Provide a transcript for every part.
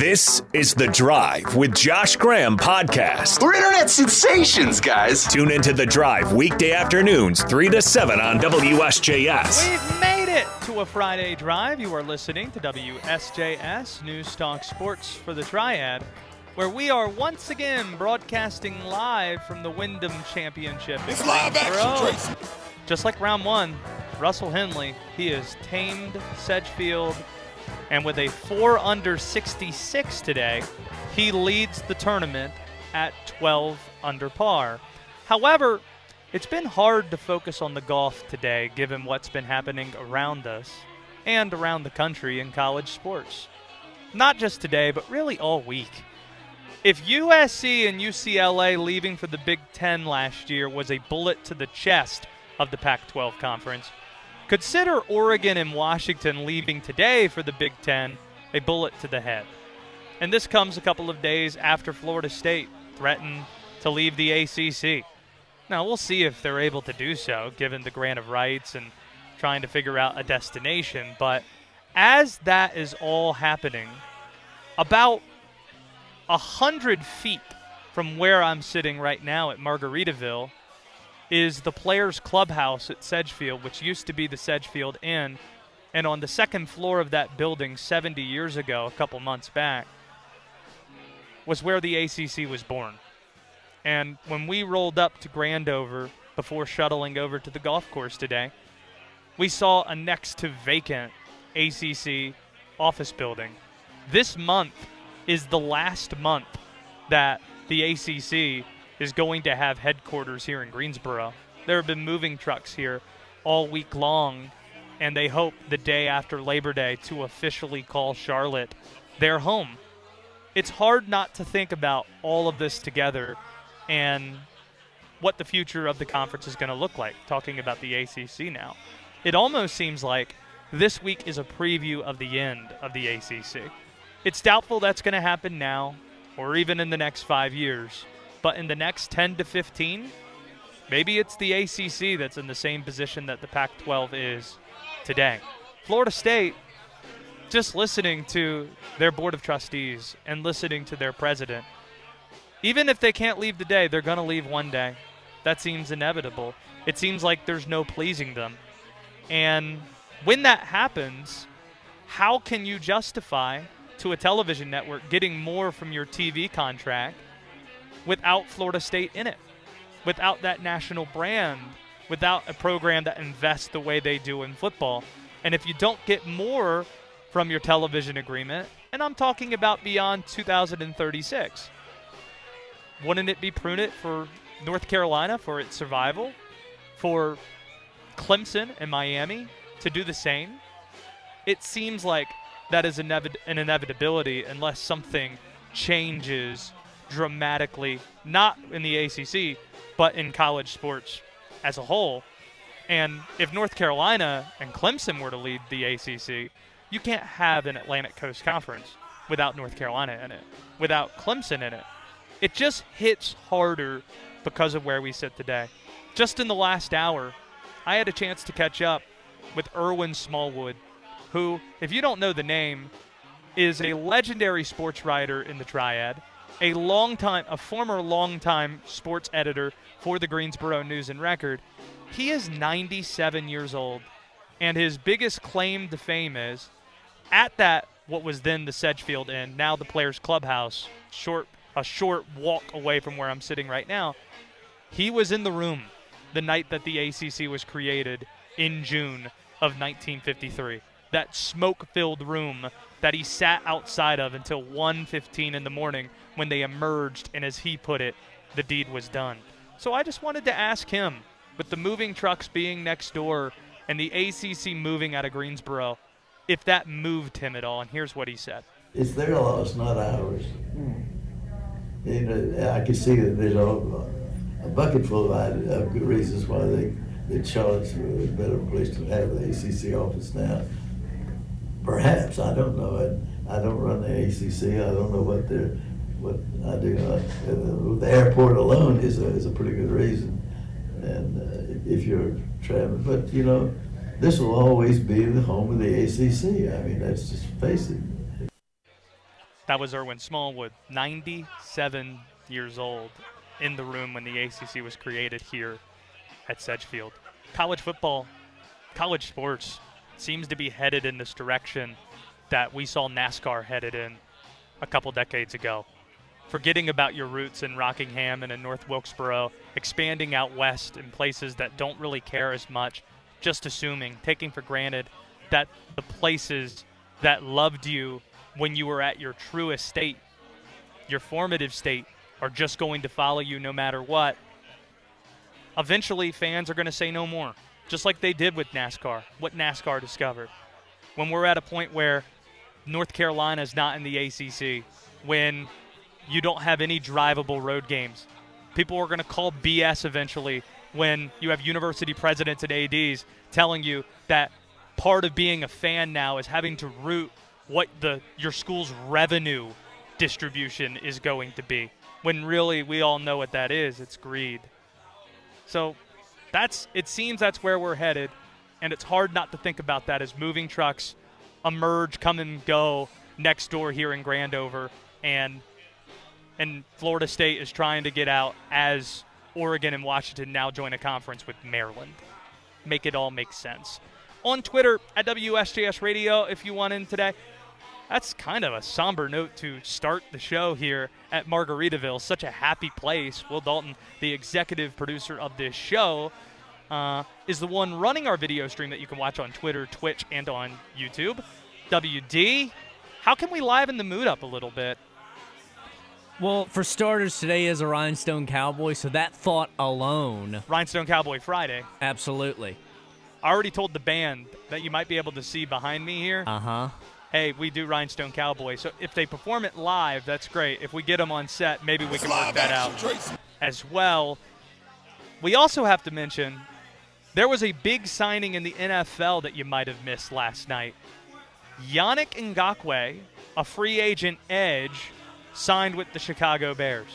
This is The Drive with Josh Graham podcast. We're internet sensations, guys. Tune into The Drive weekday afternoons, 3 to 7 on WSJS. We've made it to a Friday drive. You are listening to WSJS News Talk Sports for the Triad, where we are once again broadcasting live from the Wyndham Championship. It's live action, Tracy. Just like round one, Russell Henley, he has tamed Sedgefield, and with a 4 under 66 today, he leads the tournament at 12 under par. However, it's been hard to focus on the golf today given what's been happening around us and around the country in college sports. Not just today, but really all week. If USC and UCLA leaving for the Big Ten last year was a bullet to the chest of the Pac 12 conference, consider Oregon and Washington leaving today for the Big Ten a bullet to the head. And this comes a couple of days after Florida State threatened to leave the ACC. Now, we'll see if they're able to do so, given the grant of rights and trying to figure out a destination. But as that is all happening, about a hundred feet from where I'm sitting right now at Margaritaville is the players' clubhouse at Sedgefield, which used to be the Sedgefield Inn. And on the second floor of that building 70 years ago, a couple months back, was where the ACC was born. And when we rolled up to Grandover before shuttling over to the golf course today, we saw a next to vacant ACC office building. This month is the last month that the ACC is going to have headquarters here in Greensboro. There have been moving trucks here all week long, and they hope the day after Labor Day to officially call Charlotte their home. It's hard not to think about all of this together and what the future of the conference is going to look like, talking about the ACC now. It almost seems like this week is a preview of the end of the ACC. It's doubtful that's going to happen now or even in the next five years, but in the next 10 to 15, maybe it's the ACC that's in the same position that the Pac 12 is today. Florida State, just listening to their Board of Trustees and listening to their president, even if they can't leave today, they're going to leave one day. That seems inevitable. It seems like there's no pleasing them. And when that happens, how can you justify to a television network getting more from your TV contract without Florida State in it? Without that national brand, without a program that invests the way they do in football. And if you don't get more from your television agreement, and I'm talking about beyond 2036, wouldn't it be prudent for North Carolina for its survival, for Clemson and Miami to do the same? It seems like that is an inevitability unless something changes dramatically, not in the ACC, but in college sports as a whole. And if North Carolina and Clemson were to lead the ACC, you can't have an Atlantic Coast Conference without North Carolina in it, without Clemson in it. It just hits harder because of where we sit today. Just in the last hour, I had a chance to catch up with Irwin Smallwood, who, if you don't know the name, is a legendary sports writer in the Triad, a long time, a former longtime sports editor for the Greensboro News and Record. He is 97 years old, and his biggest claim to fame is at that what was then the Sedgefield Inn, now the Players Clubhouse, short a short walk away from where I'm sitting right now. He was in the room the night that the ACC was created in June of 1953. That smoke-filled room that he sat outside of until 1:15 in the morning when they emerged and as he put it, the deed was done. So I just wanted to ask him, with the moving trucks being next door and the ACC moving out of Greensboro, if that moved him at all and here's what he said. It's their loss, not ours. You know, I can see that there's a, a bucket full of, of good reasons why they, they charge a better place to have the ACC office now. Perhaps, I don't know. I, I don't run the ACC. I don't know what they're, what I do. Uh, the airport alone is a, is a pretty good reason. And uh, if you're traveling, but you know, this will always be the home of the ACC. I mean, that's just face. That was Irwin Smallwood, 97 years old, in the room when the ACC was created here at Sedgefield. College football, college sports seems to be headed in this direction that we saw NASCAR headed in a couple decades ago. Forgetting about your roots in Rockingham and in North Wilkesboro, expanding out west in places that don't really care as much, just assuming, taking for granted that the places that loved you when you were at your truest state, your formative state, are just going to follow you no matter what. Eventually, fans are going to say no more, just like they did with NASCAR, what NASCAR discovered. When we're at a point where North Carolina is not in the ACC, when you don't have any drivable road games, people are going to call BS eventually when you have university presidents and ADs telling you that part of being a fan now is having to root what the your school's revenue distribution is going to be when really we all know what that is it's greed so that's it seems that's where we're headed and it's hard not to think about that as moving trucks emerge come and go next door here in Grandover and and Florida State is trying to get out as Oregon and Washington now join a conference with Maryland. Make it all make sense. On Twitter at WSJS Radio if you want in today that's kind of a somber note to start the show here at Margaritaville. Such a happy place. Will Dalton, the executive producer of this show, uh, is the one running our video stream that you can watch on Twitter, Twitch, and on YouTube. WD, how can we liven the mood up a little bit? Well, for starters, today is a Rhinestone Cowboy, so that thought alone. Rhinestone Cowboy Friday. Absolutely. I already told the band that you might be able to see behind me here. Uh huh hey, we do Rhinestone Cowboy. So if they perform it live, that's great. If we get them on set, maybe we can work that out as well. We also have to mention there was a big signing in the NFL that you might have missed last night. Yannick Ngakoue, a free agent edge, signed with the Chicago Bears.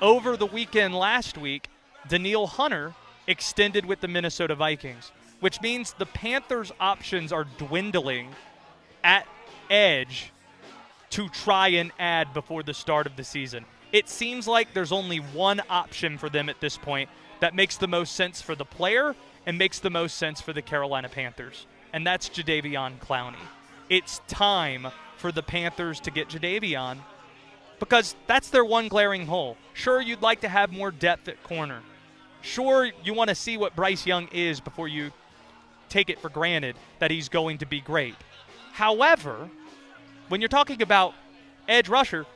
Over the weekend last week, Danielle Hunter extended with the Minnesota Vikings, which means the Panthers' options are dwindling at edge to try and add before the start of the season. It seems like there's only one option for them at this point that makes the most sense for the player and makes the most sense for the Carolina Panthers, and that's Jadeveon Clowney. It's time for the Panthers to get Jadeveon because that's their one glaring hole. Sure, you'd like to have more depth at corner. Sure, you want to see what Bryce Young is before you take it for granted that he's going to be great. However, when you're talking about edge rusher,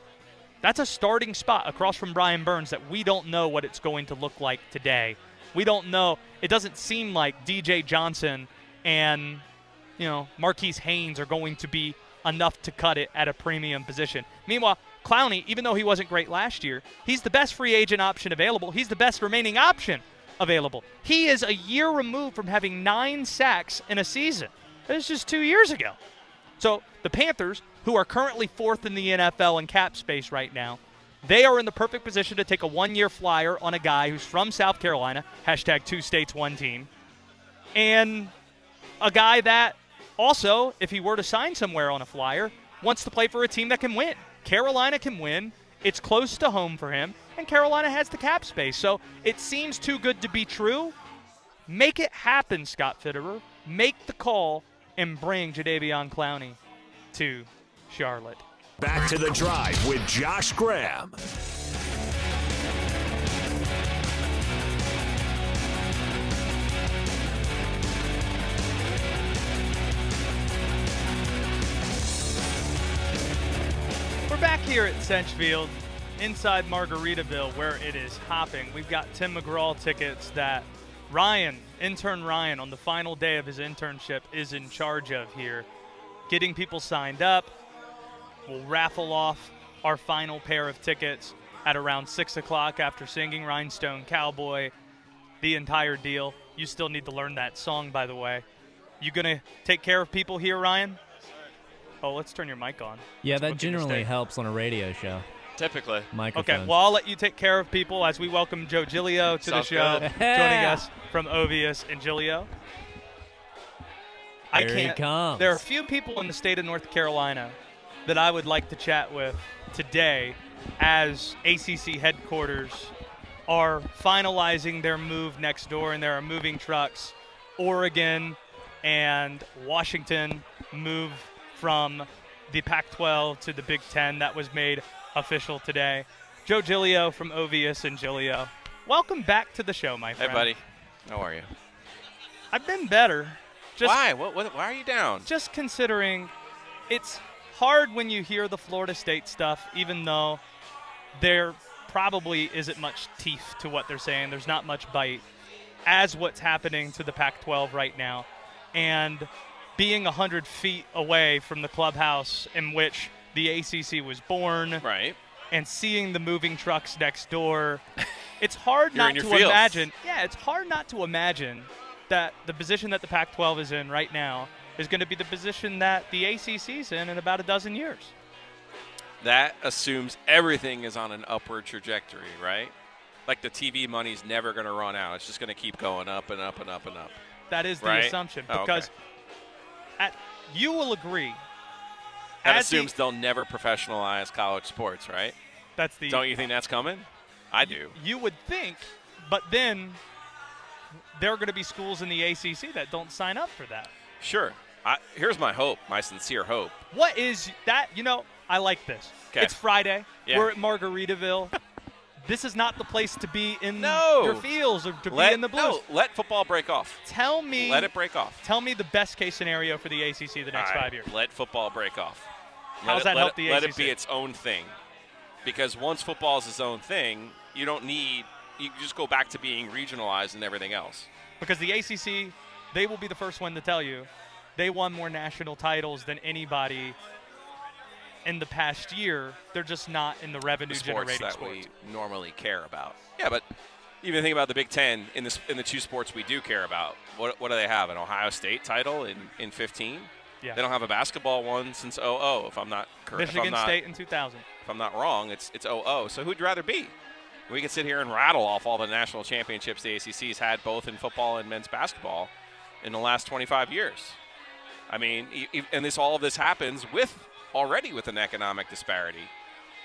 that's a starting spot across from Brian Burns that we don't know what it's going to look like today. We don't know. It doesn't seem like DJ Johnson and you know Marquis Haynes are going to be enough to cut it at a premium position. Meanwhile, Clowney, even though he wasn't great last year, he's the best free agent option available. He's the best remaining option available. He is a year removed from having nine sacks in a season. That was just two years ago. So the Panthers, who are currently fourth in the NFL in cap space right now, they are in the perfect position to take a one-year flyer on a guy who's from South Carolina, hashtag two states, one team, and a guy that also, if he were to sign somewhere on a flyer, wants to play for a team that can win. Carolina can win. It's close to home for him, and Carolina has the cap space. So it seems too good to be true. Make it happen, Scott Fitterer. Make the call and bring Jadeveon Clowney to Charlotte. Back to the drive with Josh Graham. We're back here at Sedgefield, inside Margaritaville, where it is hopping. We've got Tim McGraw tickets that Ryan, intern Ryan, on the final day of his internship, is in charge of here, getting people signed up. We'll raffle off our final pair of tickets at around 6 o'clock after singing Rhinestone Cowboy, the entire deal. You still need to learn that song, by the way. You going to take care of people here, Ryan? Oh, let's turn your mic on. Yeah, It's that generally helps on a radio show. Typically. Microphones. Okay, well, I'll let you take care of people as we welcome Joe Giglio to Sounds the show, joining us from Ovies and Giglio. I Here he can't. comes. There are a few people in the state of North Carolina that I would like to chat with today as ACC headquarters are finalizing their move next door and there are moving trucks. Oregon and Washington move from the Pac 12 to the Big Ten. That was made official today. Joe Giglio from Ovies and Giglio. Welcome back to the show, my friend. Hey, buddy. How are you? I've been better. Just, why? What, what, why are you down? Just considering it's hard when you hear the Florida State stuff, even though there probably isn't much teeth to what they're saying. There's not much bite, as what's happening to the Pac 12 right now. And being 100 feet away from the clubhouse in which the ACC was born. Right. And seeing the moving trucks next door, it's hard not to feels. imagine. Yeah, it's hard not to imagine that the position that the Pac 12 is in right now is going to be the position that the ACC's in in about a dozen years. That assumes everything is on an upward trajectory, right? Like the TV money's never going to run out. It's just going to keep going up and up and up and up. That is the Right? assumption Oh, okay. because at, you will agree. That as the- assumes they'll never professionalize college sports, right? that's the Don't you think that's coming? I do. you would think, but then there are going to be schools in the ACC that don't sign up for that. Sure. I, here's my hope, my sincere hope. What is that? You know, I like this. 'Kay. It's Friday. Yeah. We're at Margaritaville. this is not the place to be in No. your fields or to Let, be in the blues. no, let football break off. Tell me. Let it break off. Tell me the best case scenario for the ACC the next All right, five years. Let football break off. How does that help it, the ACC? Let it be its own thing. Because once football is its own thing, you don't need. You just go back to being regionalized and everything else. Because the ACC, they will be the first one to tell you they won more national titles than anybody in the past year. They're just not in the revenue the sports generating that sports. we normally care about. Yeah, but even think about the Big Ten in this in the two sports we do care about. What, what do they have? An Ohio State title in in 15. Yeah. They don't have a basketball one since 00, if I'm not correct. Michigan not, State in 2000. If I'm not wrong, it's it's 00. So who'd rather be? We can sit here and rattle off all the national championships the ACC's had both in football and men's basketball in the last 25 years. I mean, and this all of this happens with already with an economic disparity.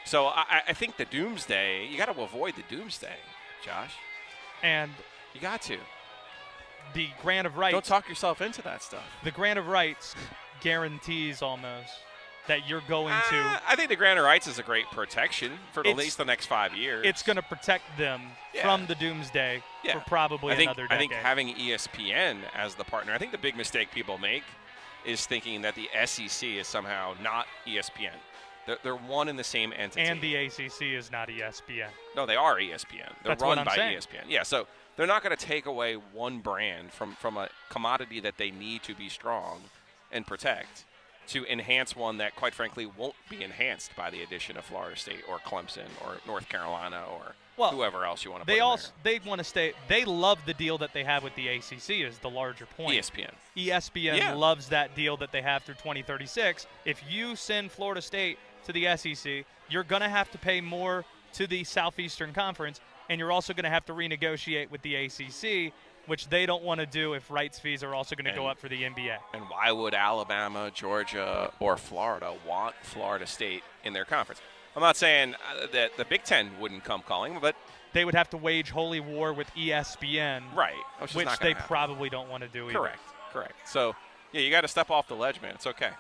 So I, I think the doomsday, you got to avoid the doomsday, Josh. And You got to. the grant of rights. Don't talk yourself into that stuff. the grant of rights guarantees almost that you're going to. Uh, I think the grant rights is a great protection for at least the next five years. It's going to protect them Yeah. from the doomsday Yeah. for probably I think, another I think having ESPN as the partner, I think the big mistake people make is thinking that the SEC is somehow not ESPN. They're, they're one and the same entity. and the ACC is not ESPN. no, they are ESPN. They're That's run by saying. ESPN. Yeah, so they're not going to take away one brand from from a commodity that they need to be strong and protect to enhance one that, quite frankly, won't be enhanced by the addition of Florida State or Clemson or North Carolina or Well, whoever else you want to. They also they want to stay. They love the deal that they have with the ACC. Is the larger point. ESPN. ESPN Yeah. loves that deal that they have through 2036. If you send Florida State to the SEC, you're going to have to pay more to the Southeastern Conference, and you're also going to have to renegotiate with the ACC, which they don't want to do if rights fees are also going to go up for the NBA. And why would Alabama, Georgia, or Florida want Florida State in their conference? I'm not saying uh, that the Big Ten wouldn't come calling, but They would have to wage holy war with ESPN, right, which, which they happen. probably don't want to do either. correct, correct. So yeah, you got to step off the ledge, man. It's okay.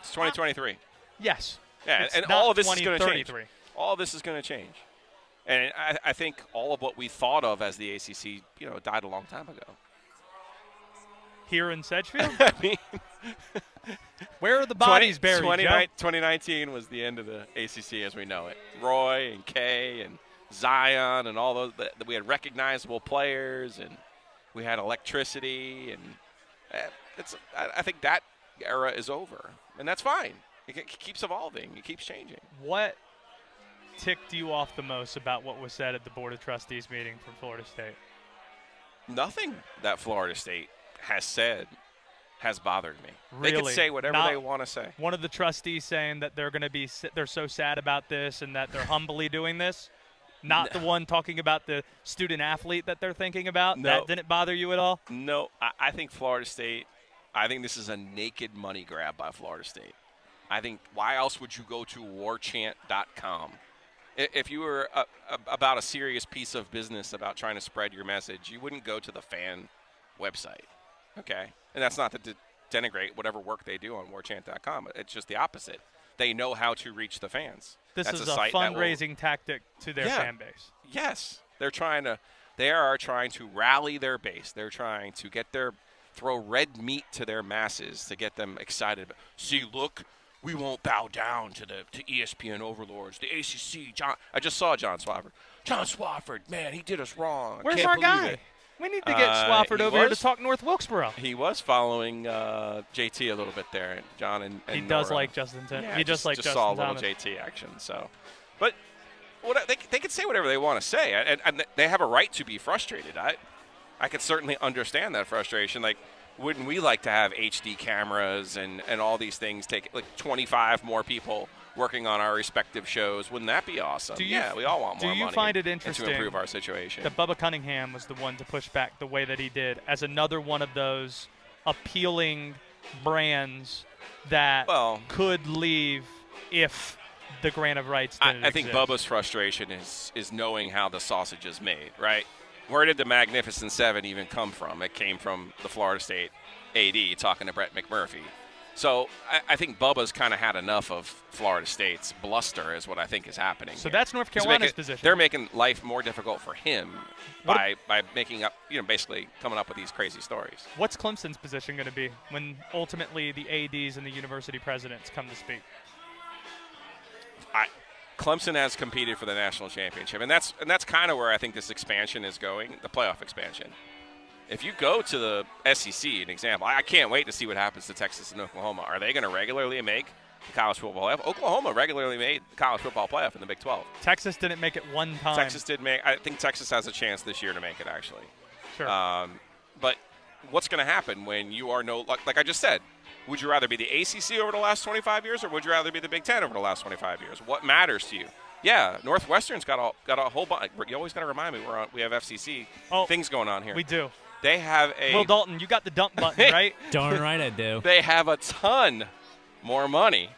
It's 2023. Yes. Yeah, It's and all of this is going to change. All of this is going to change. And I, I think all of what we thought of as the ACC, you know, died a long time ago. Here in Sedgefield, I mean, where are the bodies 20 buried? 20 Joe? 2019 was the end of the ACC as we know it. Roy and Kay and Zion and all those. that We had recognizable players and we had electricity and eh, it's. I I think that era is over, and that's fine. It keeps evolving. It keeps changing. What ticked you off the most about what was said at the Board of Trustees meeting from Florida State? Nothing that Florida State has said has bothered me. They can say whatever Not- they want to say. One of the trustees saying that they're going to be they're so sad about this and that they're humbly doing this. Not the one talking about the student athlete that they're thinking about. No. That didn't bother you at all. No, I, I think Florida State. I think this is a naked money grab by Florida State. I think why else would you go to warchant.com? If you were uh, uh, about a serious piece of business about trying to spread your message, you wouldn't go to the fan website. Okay? And that's not to de- denigrate whatever work they do on warchant.com. It's just the opposite. They know how to reach the fans. This That's is a, a, that will- fundraising tactic to their Yeah. fan base. Yes, they're trying to. They are trying to rally their base. They're trying to get their throw red meat to their masses to get them excited. See, look, we won't bow down to the to ESPN overlords, the ACC. John, I just saw John Swofford. John Swofford, man, he did us wrong. Where's can't our guy? it. We need to get Uh, Swofford over here to talk North Wilkesboro. He was following uh, JT a little bit there, John and, and He does like Justin. Tim- Yeah, he just, like just Justin saw a little Thomas. JT action. So, but what they they can say whatever they want to say, and, and they have a right to be frustrated. I I could certainly understand that frustration. Like, wouldn't we like to have HD cameras and and all these things take like 25 more people working on our respective shows? Wouldn't that be awesome? Do you- yeah, we all want more. money. do you find it interesting to improve our situation? that Bubba Cunningham was the one to push back the way that he did as another one of those appealing brands that Well- could leave if the grant of rights I, didn't I think. Bubba's frustration is is knowing how the sausage is made, right? Where did the Magnificent Seven even come from? It came from the Florida State AD talking to Brett McMurphy. So I, I think Bubba's kind of had enough of Florida State's bluster, is what I think is happening. So here. that's North Carolina's making- position. They're making life more difficult for him What by by making up, you know, basically coming up with these crazy stories. What's Clemson's position going to be when ultimately the ADs and the university presidents come to speak? I, Clemson has competed for the national championship, and that's and that's kind of where I think this expansion is going, the playoff expansion. If you go to the SEC, an example, I I can't wait to see what happens to Texas and Oklahoma. Are they going to regularly make the college football playoff? Oklahoma regularly made the college football playoff in the Big 12. Texas didn't make it one time. Texas did make. I think Texas has a chance this year to make it actually. Sure. Um, but what's going to happen when you are no like, like I just said? Would you rather be the ACC over the last 25 years, or would you rather be the Big Ten over the last 25 years? What matters to you? Yeah, Northwestern's got a got a whole bunch. You always got to remind me we're on. We have FCC Oh, things going on here. we do. They have a Will Dalton, you got the dump button, right? Darn right I do. they have a ton more money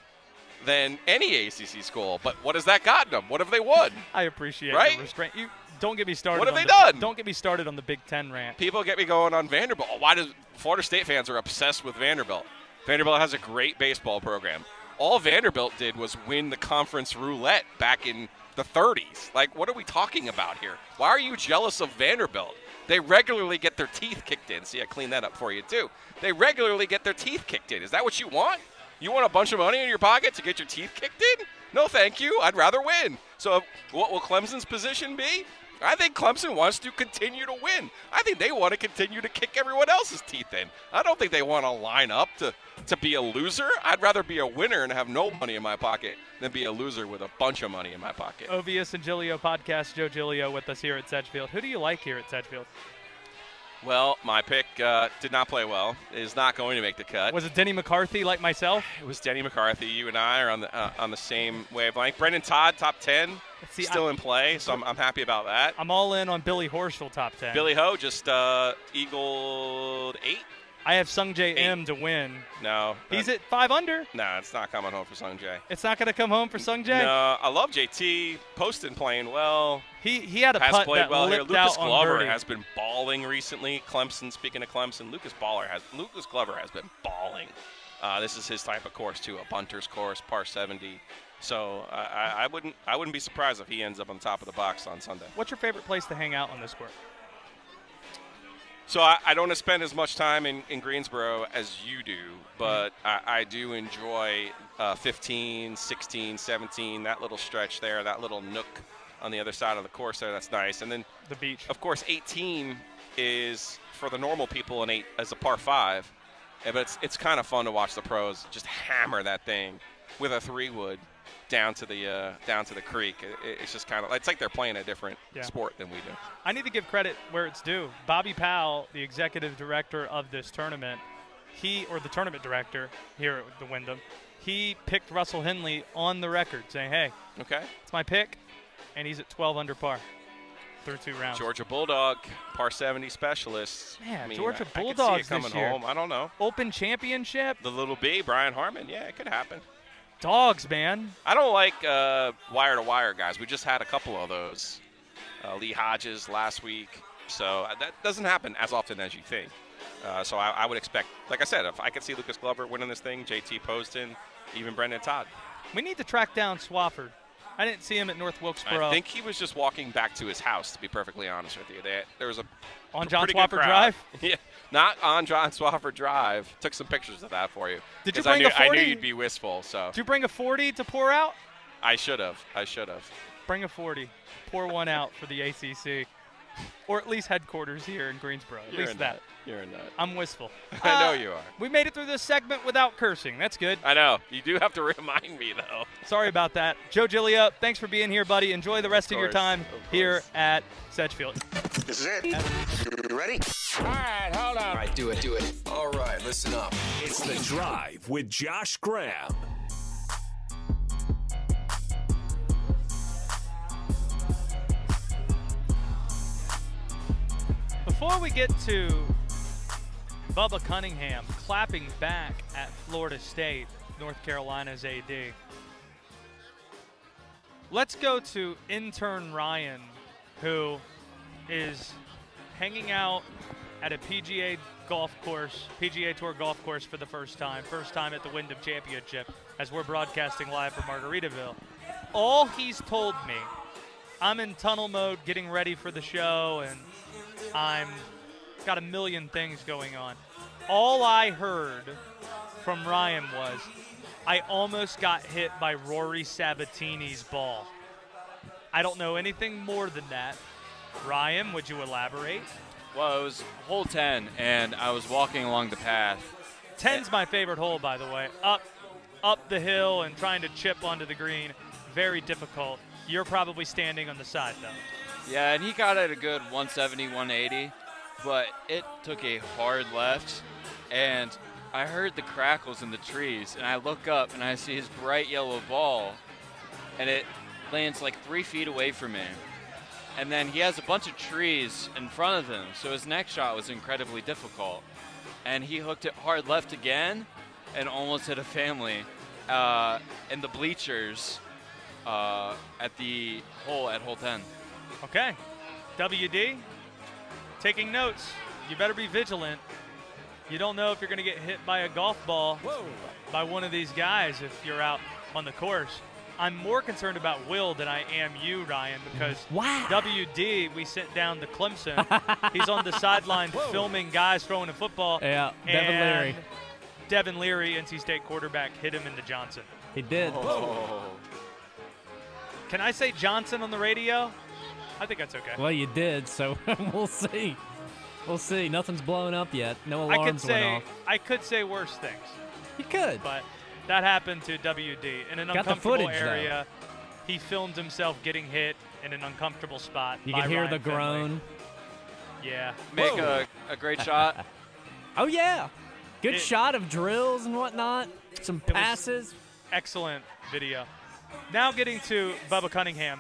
than any ACC school. But what has that gotten them? What have they won? I appreciate Right? your restraint. You don't get me started. What have on they the- done? Don't get me started on the Big Ten rant. People get me going on Vanderbilt. Why does Florida State fans are obsessed with Vanderbilt? Vanderbilt has a great baseball program. All Vanderbilt did was win the conference roulette back in the 30s. Like, what are we talking about here? Why are you jealous of Vanderbilt? They regularly get their teeth kicked in. See, I cleaned that up for you, too. They regularly get their teeth kicked in. Is that what you want? You want a bunch of money in your pocket to get your teeth kicked in? No, thank you. I'd rather win. So, what will Clemson's position be? I think Clemson wants to continue to win. I think they want to continue to kick everyone else's teeth in. I don't think they want to line up to, to be a loser. I'd rather be a winner and have no money in my pocket than be a loser with a bunch of money in my pocket. Ovies and Giglio podcast. Joe Giglio with us here at Sedgefield. Who do you like here at Sedgefield? Well, my pick uh, did not play well. Is not going to make the cut. Was it Denny McCarthy like myself? it was Denny McCarthy. You and I are on the uh, on the same wavelength. Brendan Todd, top ten, See, still I- in play, so I'm, I'm happy about that. I'm all in on Billy Horschel top 10. Billy Ho just uh, eagled eight. I have Sungjae Im to win. No, He's at 5 under. No, it's not coming home for Sungjae. It's not going to come home for Sung J. No, I love JT. Poston playing well. He he had a Has putt played that well here. Lucas Glover has been balling recently. Clemson, speaking of Clemson, Lucas Baller has Lucas Glover has been balling. Uh, this is his type of course too, a bunter's course, par 70. So I, I, I wouldn't I wouldn't be surprised if he ends up on top of the box on Sunday. What's your favorite place to hang out on this court? So I, I don't spend as much time in, in Greensboro as you do, but I, I do enjoy uh, 15, 16, 17, that little stretch there, that little nook on the other side of the course there. That's nice. And then, The beach. of course, 18 is for the normal people an eight as a par five, eh, but it's it's kind of fun to watch the pros just hammer that thing with a three wood down to the uh, down to the creek. It, it's just kind of it's like they're playing a different Yeah. sport than we do. I need to give credit where it's due. Bobby Powell, the executive director of this tournament, he or the tournament director here at the Wyndham, he picked Russell Henley on the record, saying, "Hey, Okay. it's my pick," and he's at 12 under par through two rounds. Georgia Bulldog, par 70 specialists. Man, I mean, Georgia I- I Bulldogs it coming this year. home. I don't know. Open Championship. The little B, Brian Harman. Yeah, it could happen. Dogs, man. I don't like uh, wire to wire guys. We just had a couple of those. Uh, Lee Hodges last week. So uh, that doesn't happen as often as you think. Uh, so I, I, would expect, like I said, if I could see Lucas Glover winning this thing, JT Poston, even Brendan Todd. We need to track down Swofford. I didn't see him at North Wilkesboro. I think he was just walking back to his house. To be perfectly honest with you, they, there was a on John Swofford Drive. yeah, not on John Swofford Drive. Took some pictures of that for you. Did you bring I knew, a 40? I knew you'd be wistful. So did you bring a 40 to pour out? I should have. I should have. Bring a 40. Pour one out for the ACC or at least headquarters here in Greensboro. At You're least that. You're a nut. I'm wistful. I know Uh, you are. We made it through this segment without cursing. That's good. I know. You do have to remind me though. Sorry about that. Joe Giglio, thanks for being here, buddy. Enjoy the rest of, Of your time Of here at Sedgefield. This is it. You ready? All right, hold on. All right, do it, do it. All right, listen up. It's The Drive with Josh Graham. Before we get to Bubba Cunningham clapping back at Florida State, North Carolina's AD, let's go to intern Ryan, who is hanging out at a PGA golf course, PGA Tour golf course for the first time, first time at the Wyndham Championship, as we're broadcasting live from Margaritaville. All he's told me, I'm in tunnel mode, getting ready for the show, and I'm got a million things going on. All I heard from Ryan was, I almost got hit by Rory Sabatini's ball. I don't know anything more than that. Ryan, would you elaborate? Well, it was hole 10, and I was walking along the path. Ten's my favorite hole, by the way. Up, up the hill and trying to chip onto the green, very difficult. You're probably standing on the side though. Yeah, and he got it a good 170, 180, but it took a hard left, and I heard the crackles in the trees, and I look up and I see his bright yellow ball, and it lands like three feet away from me. And then he has a bunch of trees in front of him, so his next shot was incredibly difficult. And he hooked it hard left again, and almost hit a family uh, in the bleachers uh, at the hole at hole 10. Okay. WD, taking notes. You better be vigilant. You don't know if you're going to get hit by a golf ball by one of these guys if you're out on the course. I'm more concerned about Will than I am you, Ryan, because Wow. WD, we sent down to Clemson. He's on the sideline filming guys throwing a football. Yeah, Devin Leary. Devin Leary, NC State quarterback, hit him in the Johnson. He did. Oh. Can I say Johnson on the radio? I think that's okay. Well, you did, so we'll see. We'll see. Nothing's blown up yet. No I alarms could went say off. I could say worse things, You could. but that happened to WD in an Got the uncomfortable footage, though. area. He filmed himself getting hit in an uncomfortable spot. You can hear Ryan the Finley. groan. Yeah, Make a, a great shot. Oh yeah. Good It- shot of drills and whatnot. Some passes. excellent video. Now getting to Bubba Cunningham.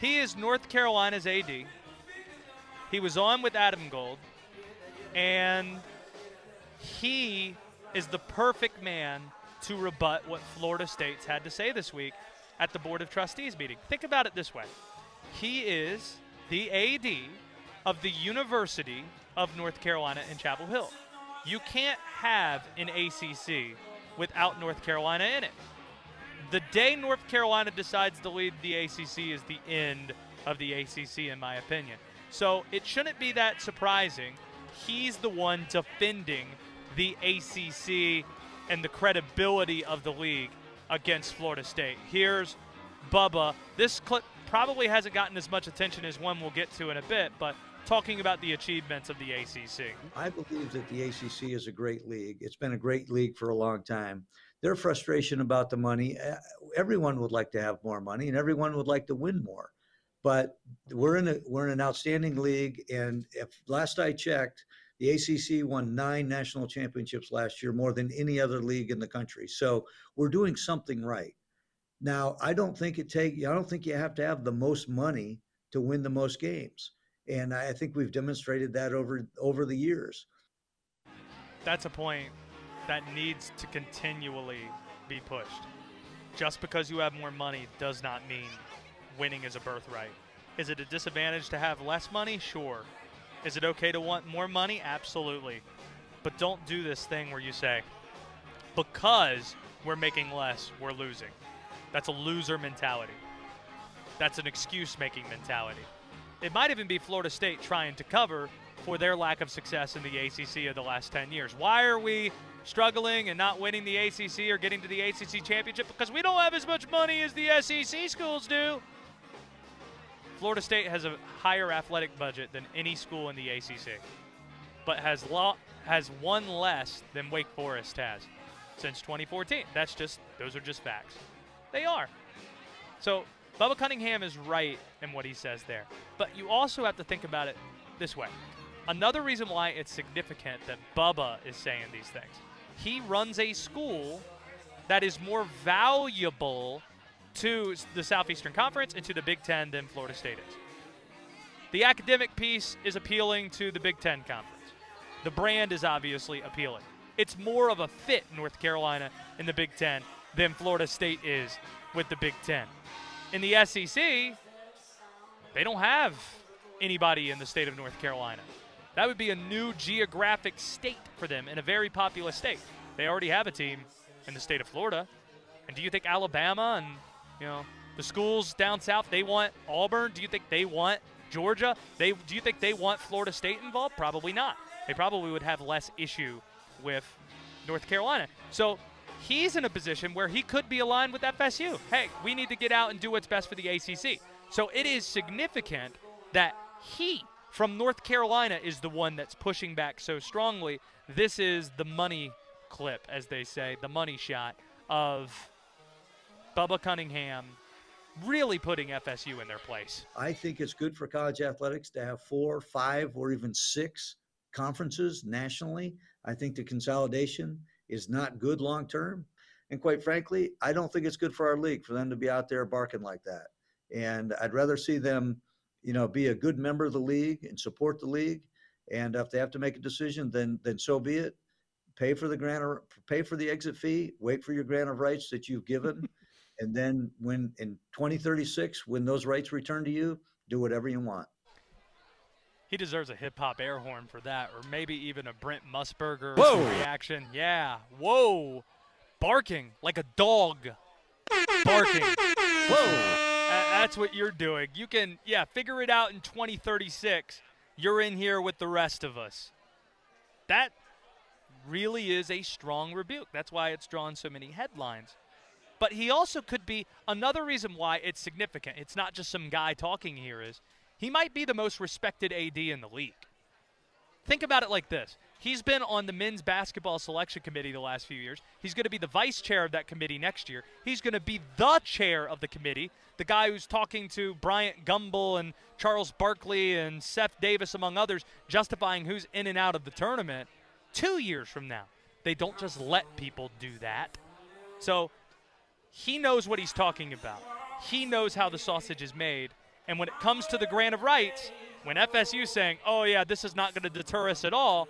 He is North Carolina's AD. He was on with Adam Gold, and he is the perfect man to rebut what Florida State's had to say this week at the Board of Trustees meeting. Think about it this way he is the AD of the University of North Carolina in Chapel Hill. You can't have an ACC without North Carolina in it. The day North Carolina decides to lead the ACC is the end of the ACC, in my opinion. So it shouldn't be that surprising. He's the one defending the ACC and the credibility of the league against Florida State. Here's Bubba. This clip probably hasn't gotten as much attention as one we'll get to in a bit, but talking about the achievements of the ACC. I believe that the ACC is a great league. It's been a great league for a long time. Their frustration about the money, eh, everyone would like to have more money and everyone would like to win more. But we're in a we're in an outstanding league and if last I checked, the ACC won 9 national championships last year, more than any other league in the country. So, we're doing something right. Now, I don't think it take I don't think you have to have the most money to win the most games. And I think we've demonstrated that over over the years. That's a point that needs to continually be pushed. Just because you have more money does not mean winning is a birthright. Is it a disadvantage to have less money? Sure. Is it okay to want more money? Absolutely. But don't do this thing where you say, because we're making less, we're losing. That's a loser mentality. That's an excuse making mentality. It might even be Florida State trying to cover for their lack of success in the ACC of the last 10 years. Why are we struggling and not winning the ACC or getting to the ACC championship? Because we don't have as much money as the SEC schools do. Florida State has a higher athletic budget than any school in the ACC, but has lo- has one less than Wake Forest has since 2014. That's just those are just facts. They are. So Bubba Cunningham is right in what he says there, but you also have to think about it this way. Another reason why it's significant that Bubba is saying these things. He runs a school that is more valuable to the Southeastern Conference and to the Big Ten than Florida State is. The academic piece is appealing to the Big Ten Conference. The brand is obviously appealing. It's more of a fit North Carolina in the Big Ten than Florida State is with the Big Ten. In the SEC, they don't have anybody in the state of North Carolina. That would be a new geographic state for them in a very populous state. They already have a team in the state of Florida. And do you think Alabama and you know the schools down south they want Auburn? Do you think they want Georgia? They do you think they want Florida State involved? Probably not. They probably would have less issue with North Carolina. So he's in a position where he could be aligned with FSU. Hey, we need to get out and do what's best for the ACC. So it is significant that he from North Carolina is the one that's pushing back so strongly. This is the money clip, as they say, the money shot of Bubba Cunningham really putting FSU in their place. I think it's good for college athletics to have four, five, or even six conferences nationally. I think the consolidation is not good long term. And quite frankly, I don't think it's good for our league for them to be out there barking like that. And I'd rather see them, you know, be a good member of the league and support the league. And if they have to make a decision, then then so be it. Pay for the grant of, pay for the exit fee. Wait for your grant of rights that you've given, and then when in 2036, when those rights return to you, do whatever you want. He deserves a hip hop air horn for that, or maybe even a Brent Musburger Whoa. reaction. Yeah. Whoa. Barking like a dog. Barking. Whoa. That's what you're doing. You can, yeah, figure it out in 2036. You're in here with the rest of us. That really is a strong rebuke. That's why it's drawn so many headlines. But he also could be another reason why it's significant. It's not just some guy talking here is he might be the most respected AD in the league. Think about it like this. He's been on the men's basketball selection committee the last few years. He's going to be the vice chair of that committee next year. He's going to be the chair of the committee, the guy who's talking to Bryant Gumbel and Charles Barkley and Seth Davis, among others, justifying who's in and out of the tournament two years from now. They don't just let people do that. So he knows what he's talking about. He knows how the sausage is made. And when it comes to the grant of rights, when FSU saying, oh, yeah, this is not going to deter us at all,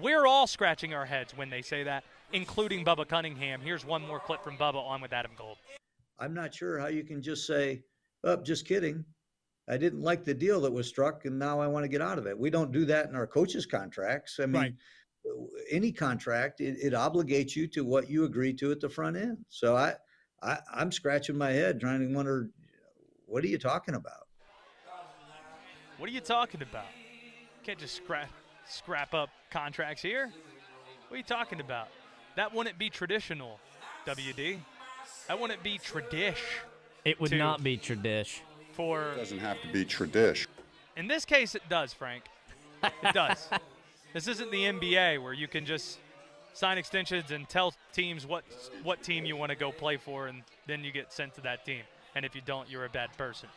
we're all scratching our heads when they say that, including Bubba Cunningham. Here's one more clip from Bubba on with Adam Gold. I'm not sure how you can just say, oh, just kidding. I didn't like the deal that was struck, and now I want to get out of it. We don't do that in our coaches' contracts. I mean, Right. any contract, it, it obligates you to what you agreed to at the front end. So I, I, I'm scratching my head trying to wonder, what are you talking about? What are you talking about? Can't just scrap scrap up contracts here. What are you talking about? That wouldn't be traditional, WD. That wouldn't be tradish It would Two. not be tradish. for it Doesn't have to be tradish. In this case, it does, Frank. It does. this isn't the NBA where you can just sign extensions and tell teams what what team you want to go play for, and then you get sent to that team. And if you don't, you're a bad person.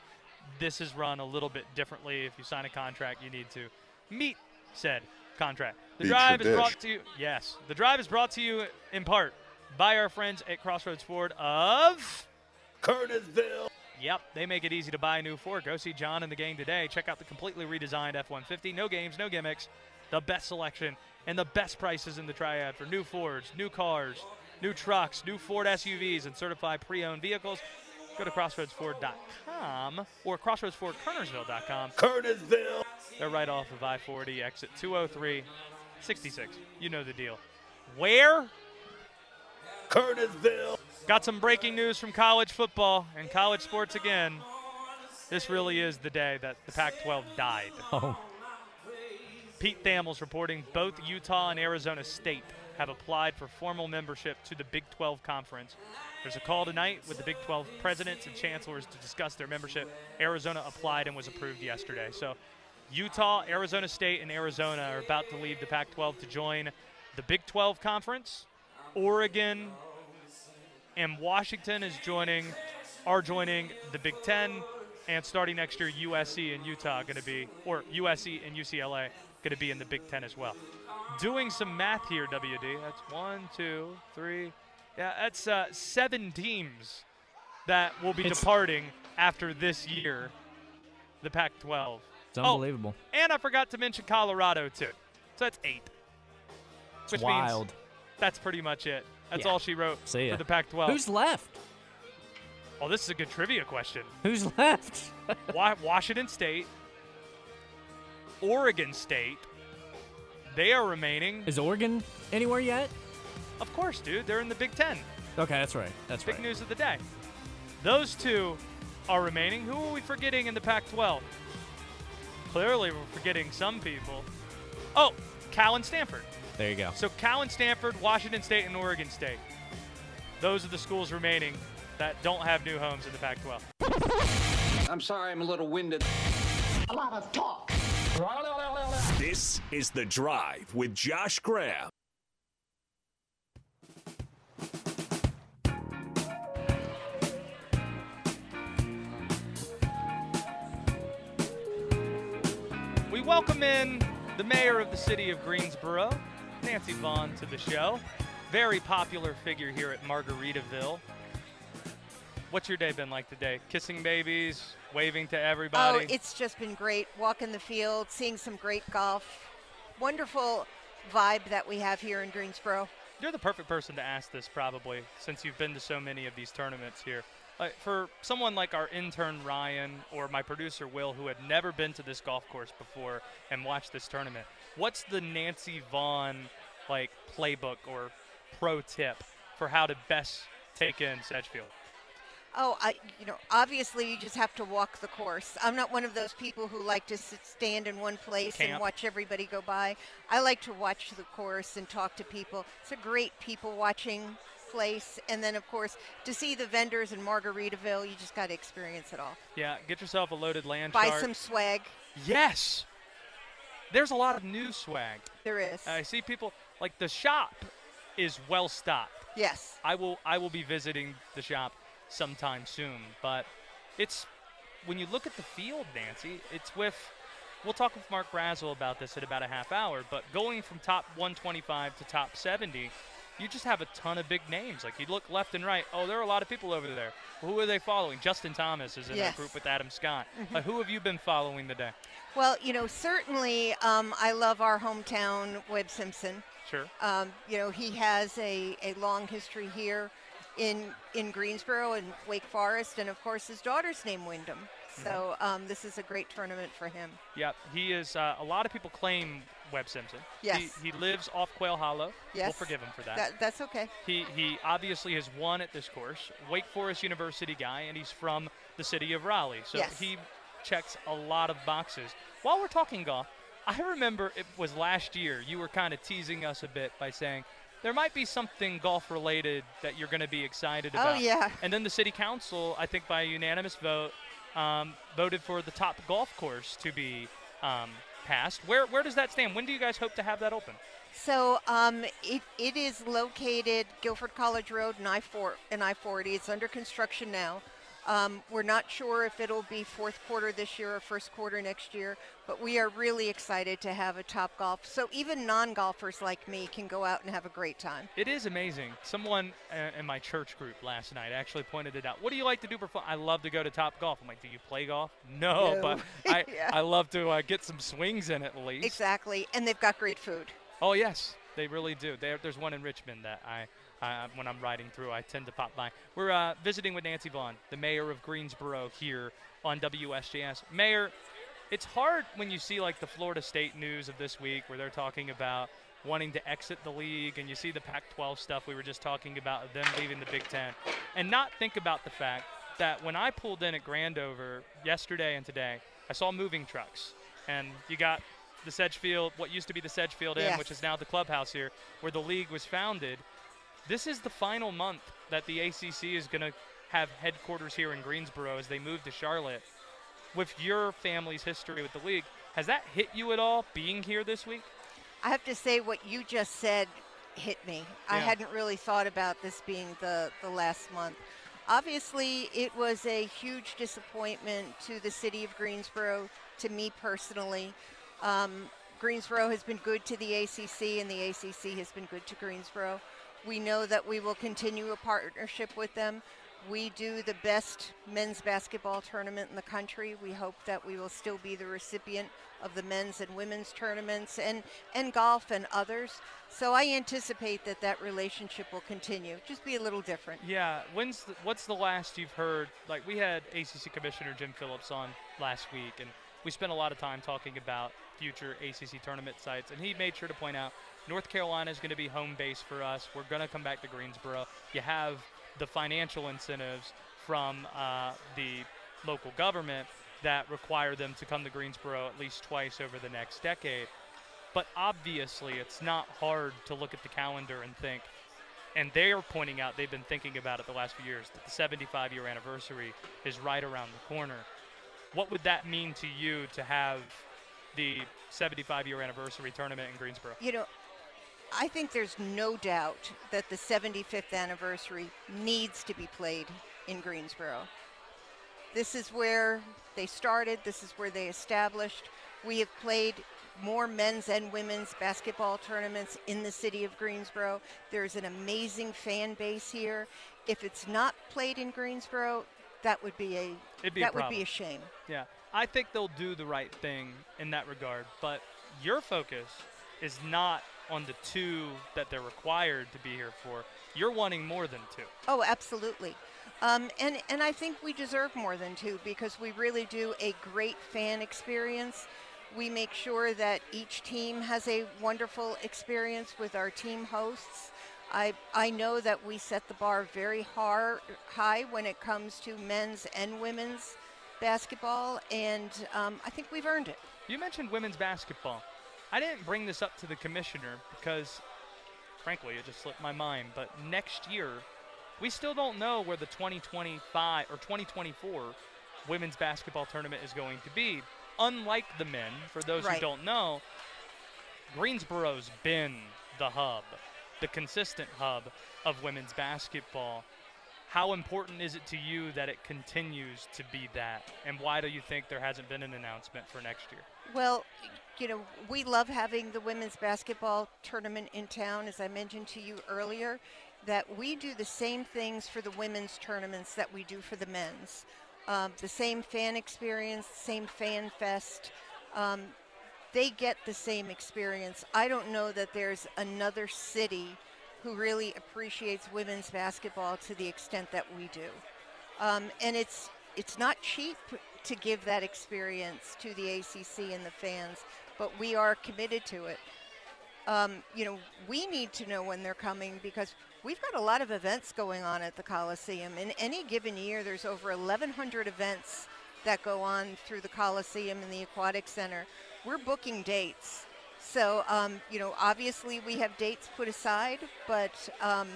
This is run a little bit differently. If you sign a contract, you need to meet said contract. The Be drive is brought to you. Yes, the drive is brought to you in part by our friends at Crossroads Ford of Kernersville. Yep, they make it easy to buy a new Ford. Go see John and the gang today. Check out the completely redesigned F-150. No games, no gimmicks. the best selection, and the best prices in the triad for new Fords, new cars, new trucks, new Ford SUVs, and certified pre owned vehicles. Go to crossroadsford.com or crossroadsfordkernersville.com. Kernersville. They're right off of I 40, exit 203, 66. You know the deal. Where? Kernersville. Got some breaking news from college football and college sports again. This really is the day that the Pac 12 died. Oh, Pete Thamel's reporting both Utah and Arizona State have applied for formal membership to the Big 12 Conference. There's a call tonight with the Big 12 presidents and chancellors to discuss their membership. Arizona applied and was approved yesterday. So, Utah, Arizona State, and Arizona are about to leave the Pac 12 to join the Big 12 Conference. Oregon and Washington is joining, are joining the Big Ten, and starting next year, USC and Utah going to be, or USC and UCLA going to be in the Big Ten as well. Doing some math here, WD. That's one, two, three. Yeah, that's uh, seven teams that will be It's- departing after this year, the Pac-12. It's oh, unbelievable. And I forgot to mention Colorado too. So that's eight. it's which wild. means that's pretty much it. That's Yeah. all she wrote for the Pac-12. Who's left? oh, this is a good trivia question. Who's left? Washington State, Oregon State, they are remaining. Is Oregon anywhere yet? Of course, dude. They're in the Big Ten. Okay, that's right. That's Big right. news of the day. Those two are remaining. Who are we forgetting in the Pac-12? Clearly, we're forgetting some people. Oh, Cal and Stanford. There you go. So Cal and Stanford, Washington State, and Oregon State. Those are the schools remaining that don't have new homes in the Pac-12. I'm sorry I'm a little winded. A lot of talk. This is The Drive with Josh Graham. Welcome in the mayor of the city of Greensboro, Nancy Vaughan, to the show. Very popular figure here at Margaritaville. What's your day been like today? Kissing babies, waving to everybody. Oh, it's just been great. Walking the field, seeing some great golf. Wonderful vibe that we have here in Greensboro. You're the perfect person to ask this, probably, since you've been to so many of these tournaments here. Like for someone like our intern Ryan or my producer Will, who had never been to this golf course before and watched this tournament, what's the Nancy Vaughan like playbook or pro tip for how to best take in Sedgefield? Oh, I, you know, obviously you just have to walk the course. I'm not one of those people who like to sit, stand in one place Camp. and watch everybody go by. I like to watch the course and talk to people. It's a great people watching place. And then, of course, to see the vendors in Margaritaville, you just got to experience it all. Yeah, get yourself a loaded land Buy chart. some swag. Yes, there's a lot of new swag. There is. I see people like the shop is well stocked. yes. I will I will be visiting the shop sometime soon. But it's when you look at the field, Nancy, it's with we'll talk with Mark Brazil about this in about a half hour, but going from top 125 to top 70, you just have a ton of big names. Like you look left and right, oh, there are a lot of people over there. Who are they following? Justin Thomas is in Yes. that group with Adam Scott. Uh, who have you been following today? Well, you know, certainly um, I love our hometown Webb Simpson. Sure. Um, you know, he has a, a long history here in in Greensboro and Wake Forest, and of course his daughter's name Wyndham. So um, this is a great tournament for him. Yep, he is. Uh, a lot of people claim Webb Simpson. Yes. He, he lives off Quail Hollow. Yes. We'll forgive him for that. That, that's okay. He he obviously has won at this course. Wake Forest University guy, and he's from the city of Raleigh, so Yes. he checks a lot of boxes. While we're talking golf, I remember it was last year. You were kind of teasing us a bit by saying there might be something golf related that you're going to be excited about. Oh, about. yeah. And then the city council, I think by a unanimous vote, um, voted for the top golf course to be um, Where where does that stand? When do you guys hope to have that open? So um, it, it is located Guilford College Road and I four and I forty. It's under construction now. Um, we're not sure if it'll be fourth quarter this year or first quarter next year, but we are really excited to have a Top Golf. So even non-golfers like me can go out and have a great time. It is amazing. Someone uh, in my church group last night actually pointed it out. What do you like to do for fun? I love to go to Top Golf. I'm like, do you play golf? No, No. but I, Yeah. I love to uh, get some swings in at least. Exactly, and they've got great food. Oh yes, they really do. There, there's one in Richmond that I, I, when I'm riding through, I tend to pop by. We're uh, visiting with Nancy Vaughan, the mayor of Greensboro, here on WSJS. Mayor, it's hard when you see like the Florida State news of this week, where they're talking about wanting to exit the league, and you see the Pac-12 stuff we were just talking about, them leaving the Big Ten, and not think about the fact that when I pulled in at Grandover yesterday and today, I saw moving trucks, and you got the Sedgefield, what used to be the Sedgefield Inn, Yes. which is now the clubhouse here, where the league was founded. This is the final month that the ACC is going to have headquarters here in Greensboro as they move to Charlotte. With your family's history with the league, has that hit you at all being here this week? I have to say what you just said hit me. I hadn't really thought about this being the, the last month. Obviously, it was a huge disappointment to the city of Greensboro, to me personally. Um, Greensboro has been good to the ACC, and the ACC has been good to Greensboro. We know that we will continue a partnership with them. We do the best men's basketball tournament in the country. We hope that we will still be the recipient of the men's and women's tournaments and, and golf and others. So I anticipate that that relationship will continue, just be a little different. Yeah. When's the, what's the last you've heard? Like we had ACC Commissioner Jim Phillips on last week, and we spent a lot of time talking about future ACC tournament sites, and he made sure to point out North Carolina is going to be home base for us. We're going to come back to Greensboro. You have the financial incentives from uh, the local government that require them to come to Greensboro at least twice over the next decade. But obviously, it's not hard to look at the calendar and think, and they're pointing out they've been thinking about it the last few years that the 75 year anniversary is right around the corner. What would that mean to you to have the 75 year anniversary tournament in Greensboro? You know, I think there's no doubt that the 75th anniversary needs to be played in Greensboro. This is where they started, this is where they established. We have played more men's and women's basketball tournaments in the city of Greensboro. There's an amazing fan base here. If it's not played in Greensboro, that would be a It'd be a that would be a shame. Yeah, I think they'll do the right thing in that regard. But your focus is not on the two that they're required to be here for. You're wanting more than two. Oh, absolutely. Um, and, and I think we deserve more than two because we really do a great fan experience. We make sure that each team has a wonderful experience with our team hosts. I, I know that we set the bar very har high when it comes to men's and women's basketball, and um, I think we've earned it. You mentioned women's basketball. I didn't bring this up to the commissioner because, frankly, it just slipped my mind. But next year, we still don't know where the 2025 or 2024 women's basketball tournament is going to be. Unlike the men, for those Right. who don't know, Greensboro's been the hub, the consistent hub of women's basketball. How important is it to you that it continues to be that? And why do you think there hasn't been an announcement for next year? Well, you know, we love having the women's basketball tournament in town, as I mentioned to you earlier, that we do the same things for the women's tournaments that we do for the men's. Um, the same fan experience, same fan fest. Um, they get the same experience. I don't know that there's another city who really appreciates women's basketball to the extent that we do. Um, and it's it's not cheap to give that experience to the ACC and the fans, but we are committed to it. Um, you know, we need to know when they're coming because we've got a lot of events going on at the Coliseum. In any given year, there's over 1,100 events that go on through the Coliseum and the Aquatic Center. We're booking dates. So, um, you know, obviously we have dates put aside, but, um,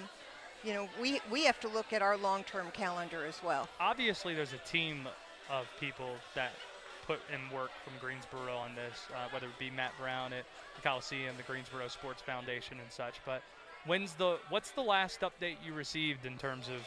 you know, we, we have to look at our long term calendar as well. obviously there's a team of people that put in work from Greensboro on this, uh, whether it be Matt Brown at the Coliseum, the Greensboro Sports Foundation, and such. But when's the what's the last update you received in terms of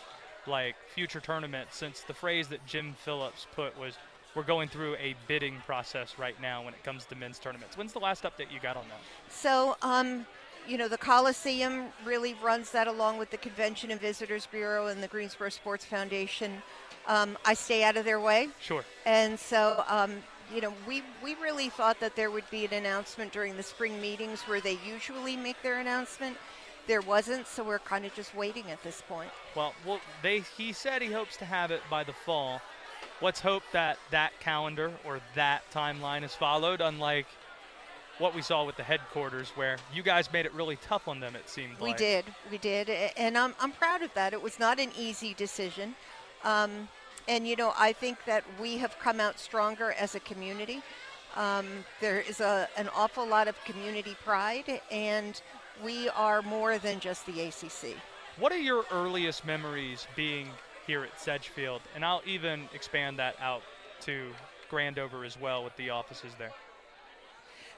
like future tournaments since the phrase that Jim Phillips put was we're going through a bidding process right now when it comes to men's tournaments. When's the last update you got on that? So, um, you know, the Coliseum really runs that along with the Convention and Visitors Bureau and the Greensboro Sports Foundation. Um, I stay out of their way. Sure. And so, um, you know, we, we really thought that there would be an announcement during the spring meetings where they usually make their announcement. There wasn't, so we're kind of just waiting at this point. Well, well, they he said he hopes to have it by the fall. Let's hope that that calendar or that timeline is followed, unlike what we saw with the headquarters, where you guys made it really tough on them. It seemed We like. did, we did, and I'm, I'm proud of that. It was not an easy decision. Um, and, you know, I think that we have come out stronger as a community. Um, there is a, an awful lot of community pride, and we are more than just the ACC. What are your earliest memories being here at Sedgefield? And I'll even expand that out to Grandover as well with the offices there.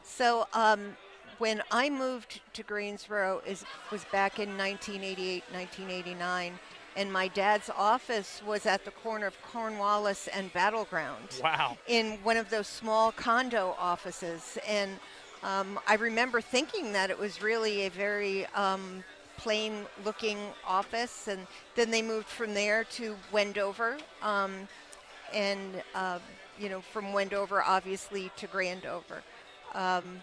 So um, when I moved to Greensboro is was back in 1988, 1989, and my dad's office was at the corner of Cornwallis and Battleground. Wow. In one of those small condo offices, and um, I remember thinking that it was really a very um, plain-looking office, and then they moved from there to Wendover, um, and uh, you know from Wendover obviously to Grandover um,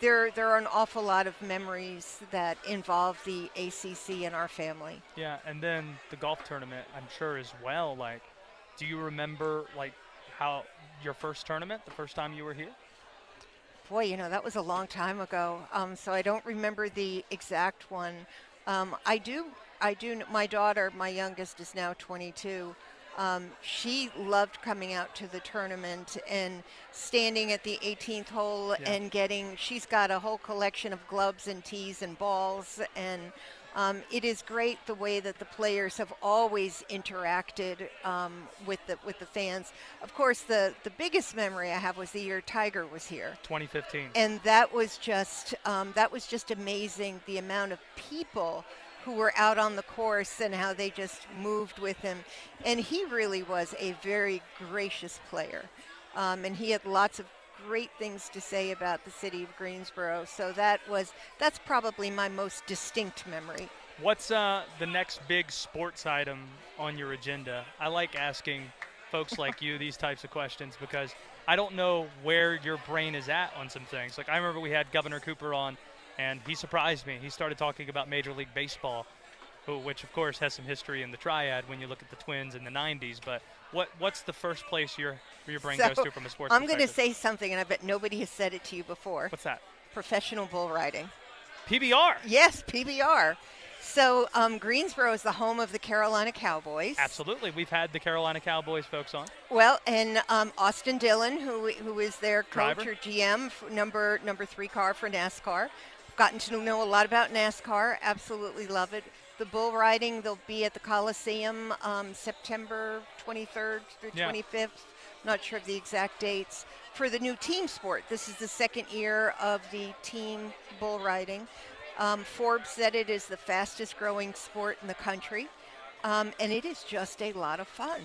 there there are an awful lot of memories that involve the ACC and our family. Yeah, and then the golf tournament, I'm sure as well. Like, do you remember like how your first tournament, the first time you were here? Boy, you know that was a long time ago, um, so I don't remember the exact one. Um, I do, I do. My daughter, my youngest, is now 22. Um, she loved coming out to the tournament and standing at the 18th hole Yeah. and getting. She's got a whole collection of gloves and tees and balls, and um, it is great the way that the players have always interacted um, with the with the fans. Of course, the the biggest memory I have was the year Tiger was here 2015. and that was just um, that was just amazing the amount of people who were out on the course and how they just moved with him and he really was a very gracious player um, and he had lots of great things to say about the city of greensboro so that was that's probably my most distinct memory What's uh, the next big sports item on your agenda? I like asking folks like you these types of questions because I don't know where your brain is at on some things. Like I remember we had Governor Cooper on, and he surprised me. He started talking about Major League Baseball, which of course has some history in the triad when you look at the Twins in the '90s. But what what's the first place your your brain So, goes to from a sports? i'm going to say something and i bet nobody has said it to you before what's that professional bull riding PBR. Yes, PBR. So um, Greensboro is the home of the Carolina Cowboys. Absolutely, we've had the Carolina Cowboys folks on. Well, and um, Austin Dillon, who who is their coach Driver. or GM, number number three car for NASCAR. Gotten to know a lot about NASCAR. Absolutely love it. The bull riding, they'll be at the Coliseum um, September 23rd through Yeah. 25th. Not sure of the exact dates for the new team sport. This is the second year of the team bull riding. Um, Forbes said it is the fastest growing sport in the country, um, and it is just a lot of fun.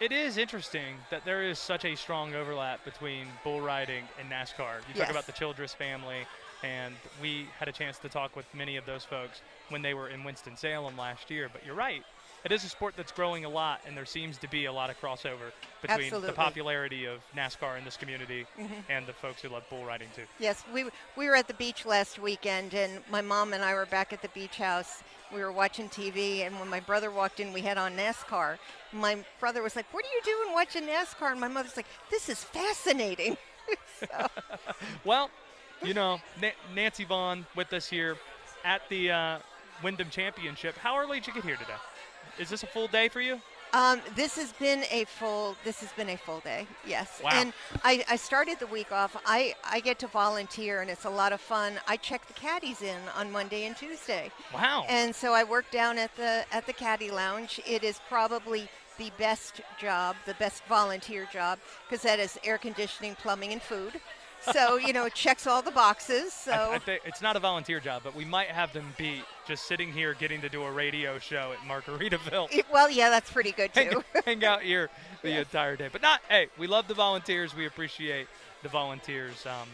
It is interesting that there is such a strong overlap between bull riding and NASCAR. You Yes. talk about the Childress family, and we had a chance to talk with many of those folks when they were in Winston-Salem last year. But you're right. It is a sport that's growing a lot, and there seems to be a lot of crossover between Absolutely. the popularity of NASCAR in this community Mhm. and the folks who love bull riding too. Yes, we we were at the beach last weekend, and my mom and I were back at the beach house. We were watching TV, and when my brother walked in, we had on NASCAR. My brother was like, "What are you doing watching NASCAR?" And my mother's like, "This is fascinating." so, Well, you know, Na- Nancy Vaughan with us here at the uh, Wyndham Championship. How early did you get here today? Is this a full day for you? um, this has been a full. This has been a full day. Yes, Wow. and I, I started the week off. I I get to volunteer, and it's a lot of fun. I check the caddies in on Monday and Tuesday. Wow. And so I work down at the at the caddy lounge. It is probably the best job, the best volunteer job, because that is air conditioning, plumbing, and food. So you know, it checks all the boxes. So I, I think it's not a volunteer job, but we might have them beat just sitting here getting to do a radio show at Margaritaville. It- well, yeah, that's pretty good too. hang out here the entire day. But not, hey, we love the volunteers. We appreciate the volunteers. Um,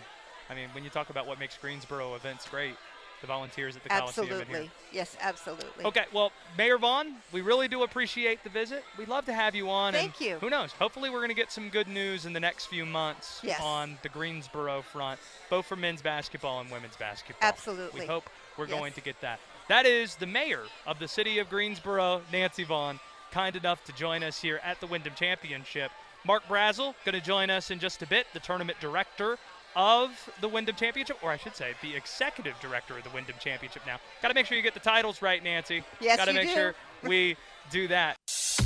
I mean, when you talk about what makes Greensboro events great, the volunteers at the Coliseum in here. absolutely. Yes, absolutely. Okay, well, Mayor Vaughan, we really do appreciate the visit. We'd love to have you on. Thank and you. Who knows? Hopefully, we're going to get some good news in the next few months Yes. on the Greensboro front, both for men's basketball and women's basketball. Absolutely. We hope we're Yes. going to get that. That is the mayor of the city of Greensboro, Nancy Vaughan, kind enough to join us here at the Wyndham Championship. Mark Brazil going to join us in just a bit, the tournament director of the Wyndham Championship, or I should say, the executive director of the Wyndham Championship now. Got to make sure you get the titles right, Nancy. Yes, Got to make do. sure we do that.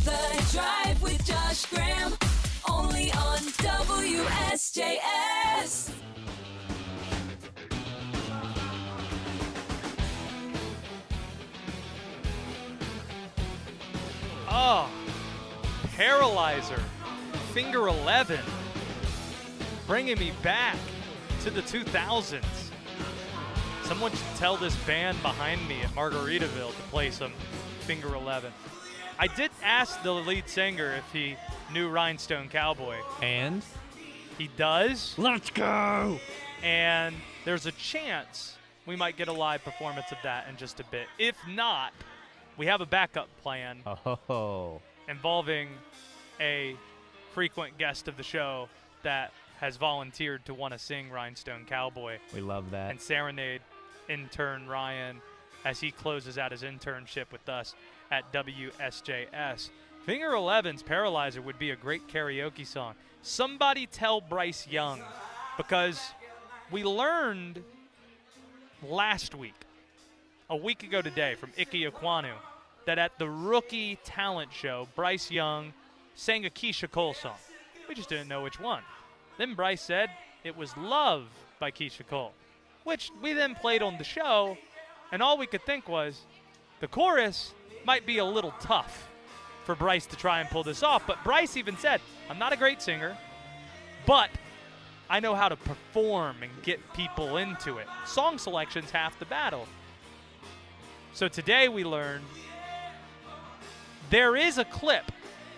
The Drive with Josh Graham, only on WSJS. Oh, ah, Paralyzer, Finger 11, bringing me back to the 2000s. Someone should tell this band behind me at Margaritaville to play some Finger 11. I did ask the lead singer if he knew Rhinestone Cowboy. And He does. let's go. And there's a chance we might get a live performance of that in just a bit. If not, we have a backup plan Oh, involving a frequent guest of the show that has volunteered to want to sing Rhinestone Cowboy we love that. and serenade intern Ryan as he closes out his internship with us at WSJS. Finger 11's Paralyzer would be a great karaoke song. Somebody tell Bryce Young because we learned last week, a week ago today, from Ike Ekwonu, that at the rookie talent show, Bryce Young sang a Keyshia Cole song. We just didn't know which one. Then Bryce said it was Love by Keyshia Cole, which we then played on the show, and all we could think was the chorus might be a little tough for Bryce to try and pull this off. But Bryce even said, I'm not a great singer, but I know how to perform and get people into it. Song selection's half the battle. So today we learned there is a clip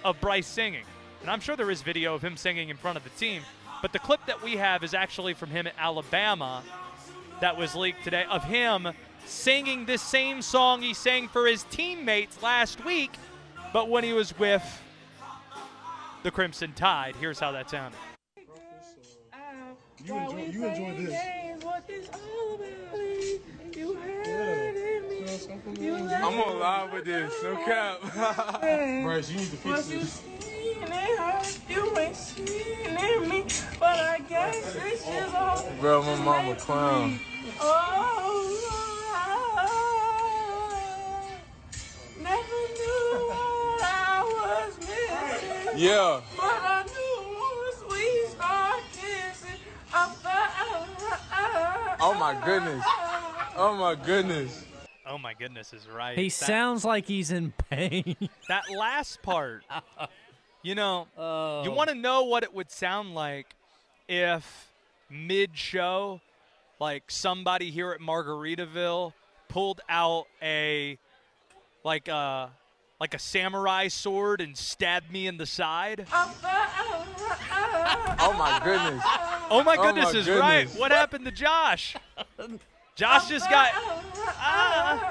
of Bryce singing. And I'm sure there is video of him singing in front of the team. But the clip that we have is actually from him at Alabama that was leaked today of him singing this same song he sang for his teammates last week, but when he was with the Crimson Tide. Here's how that sounded. You enjoy, you enjoy this. I'm on live with this, no cap. Bryce, you need to fix this. Bro, my mama clown. Oh, never knew what I was missing. Yeah. But I knew once we start kissing, I felt. Oh my goodness. Oh my goodness. Oh my goodness, is right. He That- sounds like he's in pain. that last part, you know, Oh. you want to know what it would sound like if mid show, like somebody here at Margaritaville pulled out a like a like a samurai sword and stabbed me in the side. Oh my goodness. Oh my Oh goodness my is right. What happened to Josh? Josh just got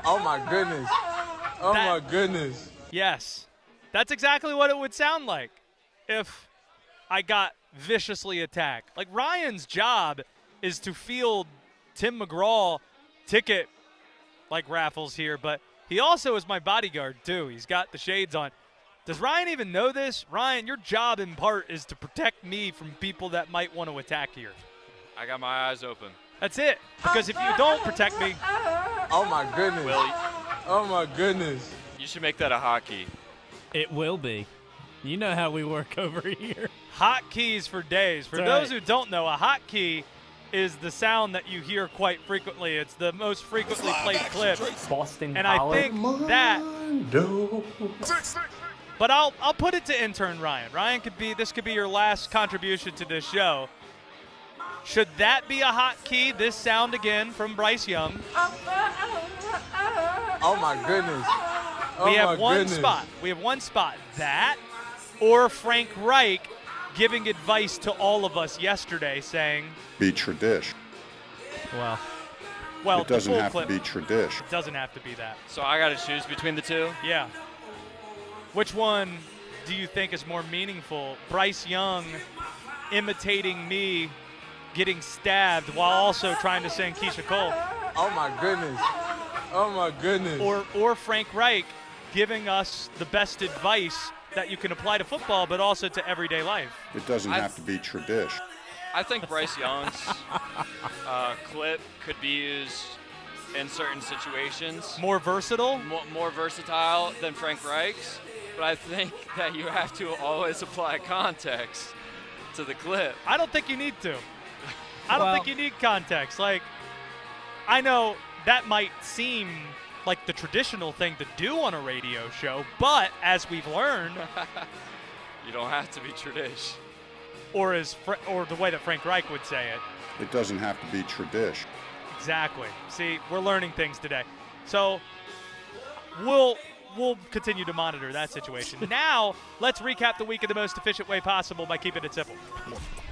Oh my goodness. Ah. Oh That- my goodness. Yes. That's exactly what it would sound like if I got viciously attacked. Like Ryan's job is to field Tim McGraw ticket like raffles here, but he also is my bodyguard too. He's got the shades on. Does Ryan even know this? Ryan, your job in part is to protect me from people that might want to attack here. I got my eyes open. That's it. Because if you don't protect me, Oh my goodness. Will, Oh my goodness. you should make that a hotkey. It will be. You know how we work over here. hotkeys for days. For That's those right. who don't know, a hotkey is the sound that you hear quite frequently. It's the most frequently played clip. Boston And I College. think that But I'll I'll put it to intern Ryan. Ryan could be this could be your last contribution to this show. Should that be a hotkey? This sound again from Bryce Young. Oh my goodness. Oh we have one goodness. spot. We have one spot. That or Frank Reich giving advice to all of us yesterday saying, Be tradish. Well, well, it doesn't have clip to be tradish. It doesn't have to be that. So I got to choose between the two. Yeah. Which one do you think is more meaningful? Bryce Young imitating me getting stabbed while also trying to sing Keyshia Cole. Oh my goodness. Oh my goodness. Or or Frank Reich giving us the best advice that you can apply to football but also to everyday life. It doesn't I- have to be tradish. I think Bryce Young's uh, clip could be used in certain situations. More versatile? More, more versatile than Frank Reich's, but I think that you have to always apply context to the clip. I don't think you need to. I don't Well- think you need context. Like, I know that might seem like the traditional thing to do on a radio show, but as we've learned, You don't have to be tradish. or as Fra- or the way that Frank Reich would say it, It doesn't have to be tradish. exactly. See, we're learning things today. So we'll we'll continue to monitor that situation. now, let's recap the week in the most efficient way possible by keeping it simple.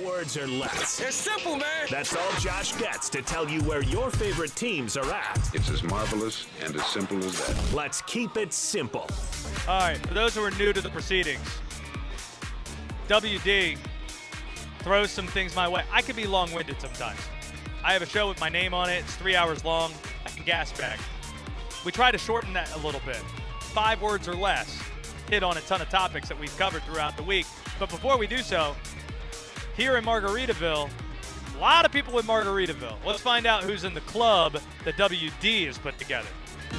Five words or less. It's simple, man. That's all Josh gets to tell you where your favorite teams are at. It's as marvelous and as simple as that. Let's keep it simple. All right, for those who are new to the proceedings, WD throws some things my way. I can be long winded sometimes. I have a show with my name on it, it's three hours long. I can gas bag. We try to shorten that a little bit. Five words or less. Hit on a ton of topics that we've covered throughout the week. But before we do so, here in Margaritaville, a lot of people in Margaritaville. Let's find out who's in the club that WD has put together.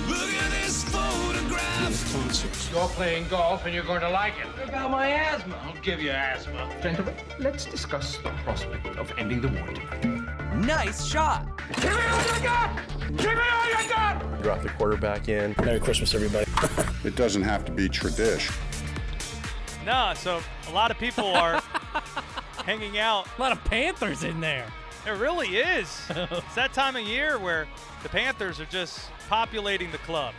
Look at this photograph. You're playing golf and you're going to like it. What about my asthma? I'll give you asthma. Gentlemen, let's discuss the prospect of ending the war tonight. Nice shot. Give me all you got. Give me all you got. Drop the quarterback in. Merry Christmas, everybody. It doesn't have to be tradish. No, so a lot of people are hanging out. A lot of Panthers in there. It really is. it's that time of year where the Panthers are just populating the club.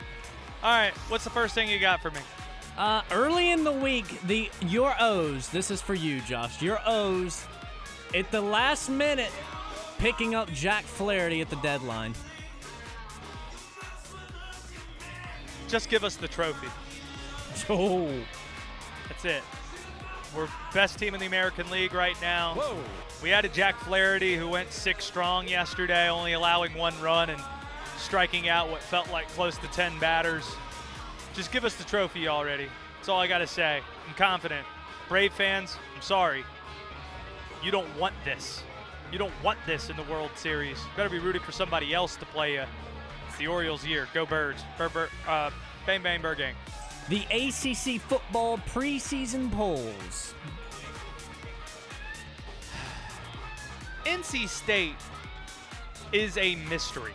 All right, what's the first thing you got for me? Uh, early in the week, the your O's. This is for you, Josh. Your O's at the last minute, picking up Jack Flaherty at the deadline. Just give us the trophy. Oh, That's it. We're best team in the American League right now. Whoa. We added Jack Flaherty, who went six strong yesterday, only allowing one run and striking out what felt like close to 10 batters. Just give us the trophy already. That's all I got to say. I'm confident. Brave fans, I'm sorry. You don't want this. You don't want this in the World Series. You better be rooting for somebody else to play you. It's the Orioles' year. Go Birds. Bur- bur- uh, bang, bang, Burgang. The ACC football preseason polls. NC State is a mystery.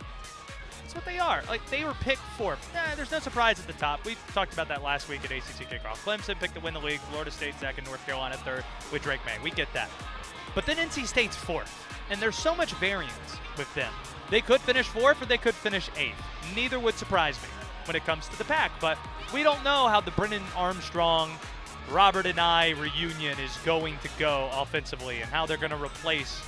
That's what they are. Like they were picked fourth. There's no surprise at the top. We talked about that last week at ACC kickoff. Clemson picked to win the league. Florida State second. North Carolina third with Drake Maye. We get that. But then NC State's fourth, and there's so much variance with them. They could finish fourth or they could finish eighth. Neither would surprise me when it comes to the pack. But we don't know how the Brennan Armstrong, Robert Anae reunion is going to go offensively and how they're going to replace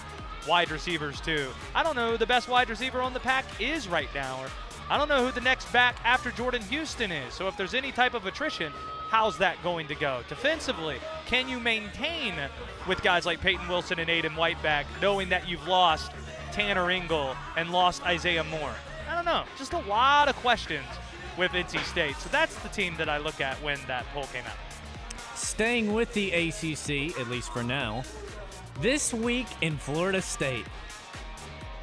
wide receivers too. I don't know who the best wide receiver on the pack is right now, or I don't know who the next back after Jordan Houston is. So if there's any type of attrition, how's that going to go? Defensively, can you maintain with guys like Peyton Wilson and Aydan White back, knowing that you've lost Tanner Ingle and lost Isaiah Moore? I don't know. Just a lot of questions with NC State. So that's the team that I look at when that poll came out. Staying with the ACC, at least for now, this week in Florida State.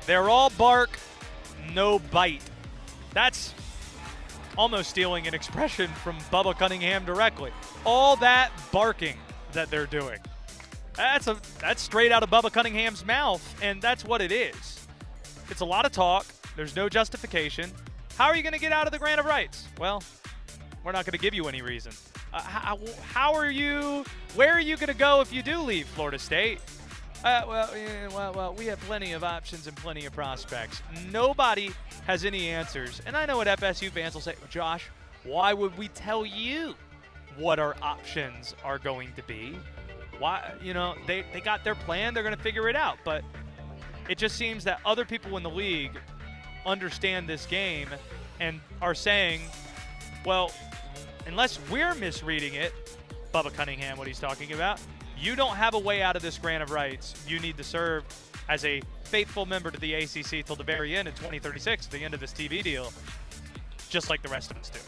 They're all bark, no bite. That's almost stealing an expression from Bubba Cunningham directly. All that barking that they're doing. That's a that's straight out of Bubba Cunningham's mouth, and that's what it is. It's a lot of talk. There's no justification. How are you going to get out of the grant of rights? Well, we're not going to give you any reason. Uh, how, how are you? Where are you going to go if you do leave Florida State? Uh, well, yeah, well, well, we have plenty of options and plenty of prospects. Nobody has any answers. And I know what FSU fans will say, Josh, why would we tell you what our options are going to be? Why, you know, they, they got their plan, they're going to figure it out. But it just seems that other people in the league understand this game and are saying, well, unless we're misreading it, Bubba Cunningham, what he's talking about, you don't have a way out of this grant of rights. You need to serve as a faithful member to the ACC till the very end in 2036, the end of this TV deal, just like the rest of us do.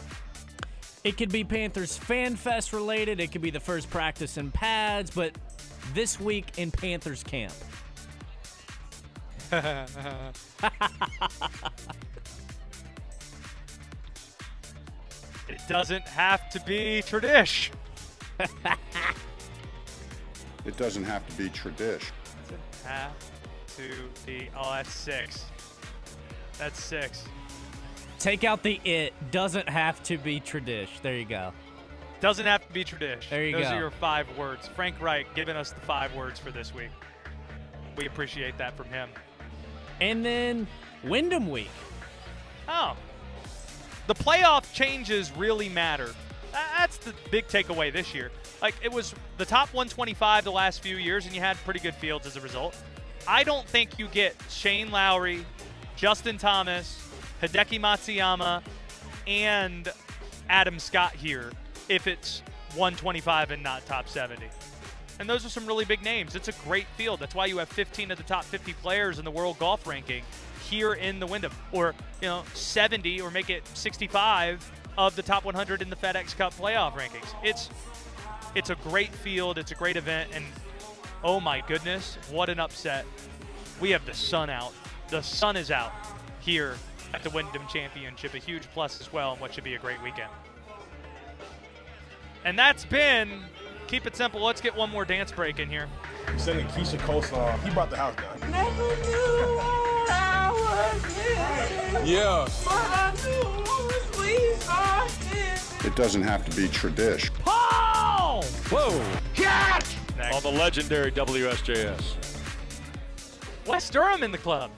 It could be Panthers Fan Fest related. It could be the first practice in pads, but this week in Panthers camp. it doesn't have to be tradish. It doesn't have to be tradish. Doesn't have to be. Oh, that's six. That's six. Take out the it. Doesn't have to be tradish. There you go. Doesn't have to be tradish. There you Those go. Those are your five words. Frank Reich giving us the five words for this week. We appreciate that from him. And then Wyndham Week. Oh. The playoff changes really matter. That's the big takeaway this year. Like, it was the top 125 the last few years, and you had pretty good fields as a result. I don't think you get Shane Lowry, Justin Thomas, Hideki Matsuyama, and Adam Scott here if it's 125 and not top 70. And those are some really big names. It's a great field. That's why you have 15 of the top 50 players in the world golf ranking here in the Wyndham, or you know 70, or make it 65 of the top 100 in the FedEx Cup playoff rankings. It's it's a great field. It's a great event, and oh my goodness, what an upset! We have the sun out. The sun is out here at the Wyndham Championship. A huge plus as well, and what should be a great weekend. And that's been keep it simple. Let's get one more dance break in here. Sending Keisha Coleslaw. Uh, he brought the house down. Never knew what I was. Yeah. But I knew we started. It doesn't have to be tradish. Paul! Whoa! Next. On the legendary WSJS. West Durham in the club.